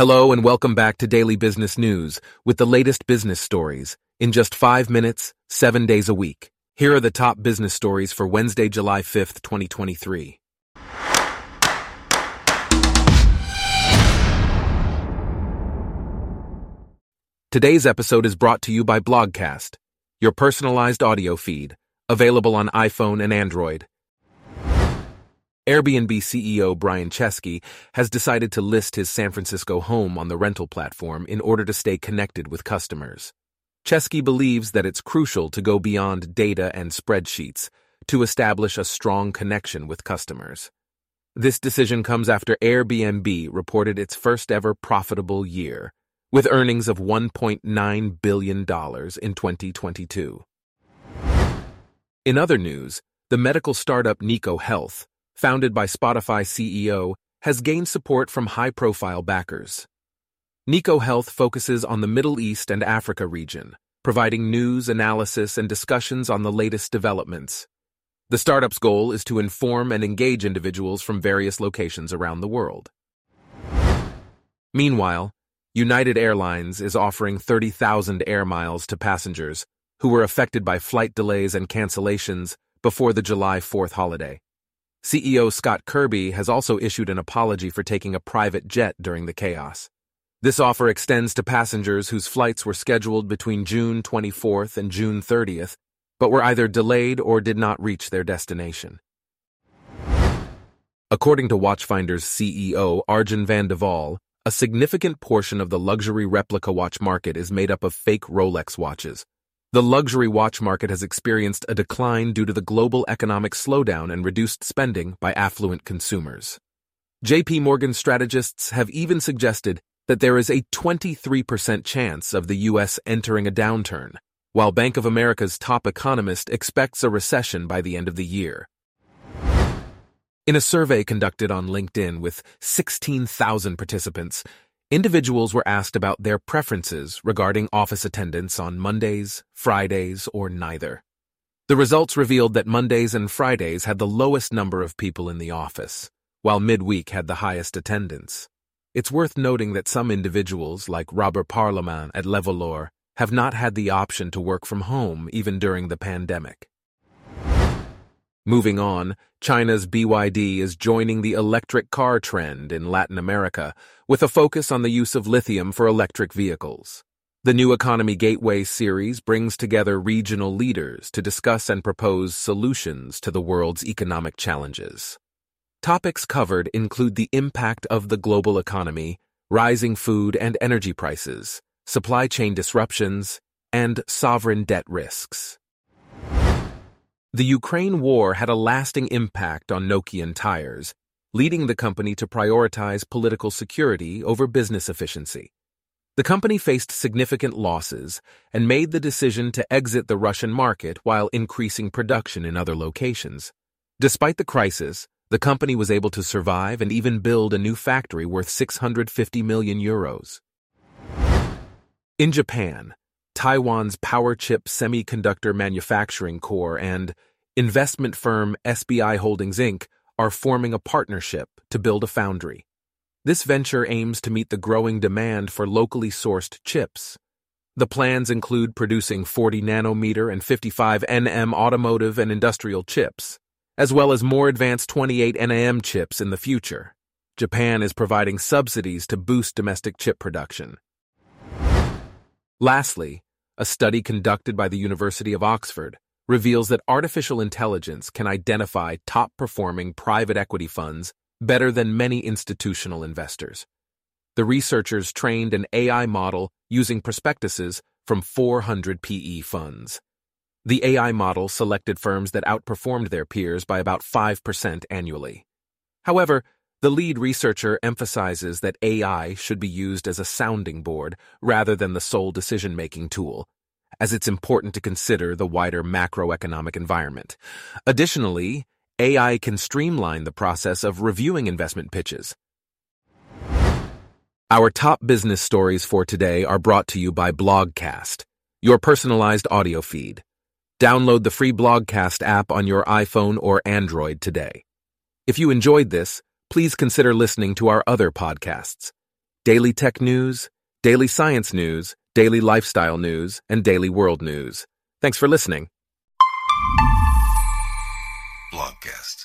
Hello and welcome back to Daily Business News with the latest business stories in just five minutes, seven days a week. Here are the top business stories for Wednesday, July 5th, 2023. Today's episode is brought to you by Blogcast, your personalized audio feed, available on iPhone and Android. Airbnb CEO Brian Chesky has decided to list his San Francisco home on the rental platform in order to stay connected with customers. Chesky believes that it's crucial to go beyond data and spreadsheets to establish a strong connection with customers. This decision comes after Airbnb reported its first ever profitable year with earnings of $1.9 billion in 2022. In other news, the medical startup Neko Health, founded by Spotify CEO, has gained support from high profile backers. Neko Health focuses on the Middle East and Africa region, providing news, analysis, and discussions on the latest developments. The startup's goal is to inform and engage individuals from various locations around the world. Meanwhile, United Airlines is offering 30,000 air miles to passengers who were affected by flight delays and cancellations before the July 4th holiday. CEO Scott Kirby has also issued an apology for taking a private jet during the chaos. This offer extends to passengers whose flights were scheduled between June 24th and June 30th, but were either delayed or did not reach their destination. According to Watchfinder's CEO Arjen van de Wall, a significant portion of the luxury replica watch market is made up of fake Rolex watches. The luxury watch market has experienced a decline due to the global economic slowdown and reduced spending by affluent consumers. JP Morgan strategists have even suggested that there is a 23% chance of the U.S. entering a downturn, while Bank of America's top economist expects a recession by the end of the year. In a survey conducted on LinkedIn with 16,000 participants, individuals were asked about their preferences regarding office attendance on Mondays, Fridays, or neither. The results revealed that Mondays and Fridays had the lowest number of people in the office, while midweek had the highest attendance. It's worth noting that some individuals, like Robert Parlement at Levolor, have not had the option to work from home even during the pandemic. Moving on, China's BYD is joining the electric car trend in Latin America with a focus on the use of lithium for electric vehicles. The New Economy Gateway series brings together regional leaders to discuss and propose solutions to the world's economic challenges. Topics covered include the impact of the global economy, rising food and energy prices, supply chain disruptions, and sovereign debt risks. The Ukraine war had a lasting impact on Nokian Tyres, leading the company to prioritize political security over business efficiency. The company faced significant losses and made the decision to exit the Russian market while increasing production in other locations. Despite the crisis, the company was able to survive and even build a new factory worth 650 million euros. In Japan, Taiwan's Powerchip Semiconductor Manufacturing Corp. and investment firm SBI Holdings Inc. are forming a partnership to build a foundry. This venture aims to meet the growing demand for locally sourced chips. The plans include producing 40 nanometer and 55 nm automotive and industrial chips, as well as more advanced 28 nm chips in the future. Japan is providing subsidies to boost domestic chip production. Lastly, a study conducted by the University of Oxford reveals that artificial intelligence can identify top performing private equity funds better than many institutional investors. The researchers trained an AI model using prospectuses from 400 PE funds. The AI model selected firms that outperformed their peers by about 5% annually. However, the lead researcher emphasizes that AI should be used as a sounding board rather than the sole decision making tool, as it's important to consider the wider macroeconomic environment. Additionally, AI can streamline the process of reviewing investment pitches. Our top business stories for today are brought to you by Blogcast, your personalized audio feed. Download the free Blogcast app on your iPhone or Android today. If you enjoyed this, please consider listening to our other podcasts daily tech news, daily science news, daily lifestyle news, and daily world news. Thanks for listening. Blogcast.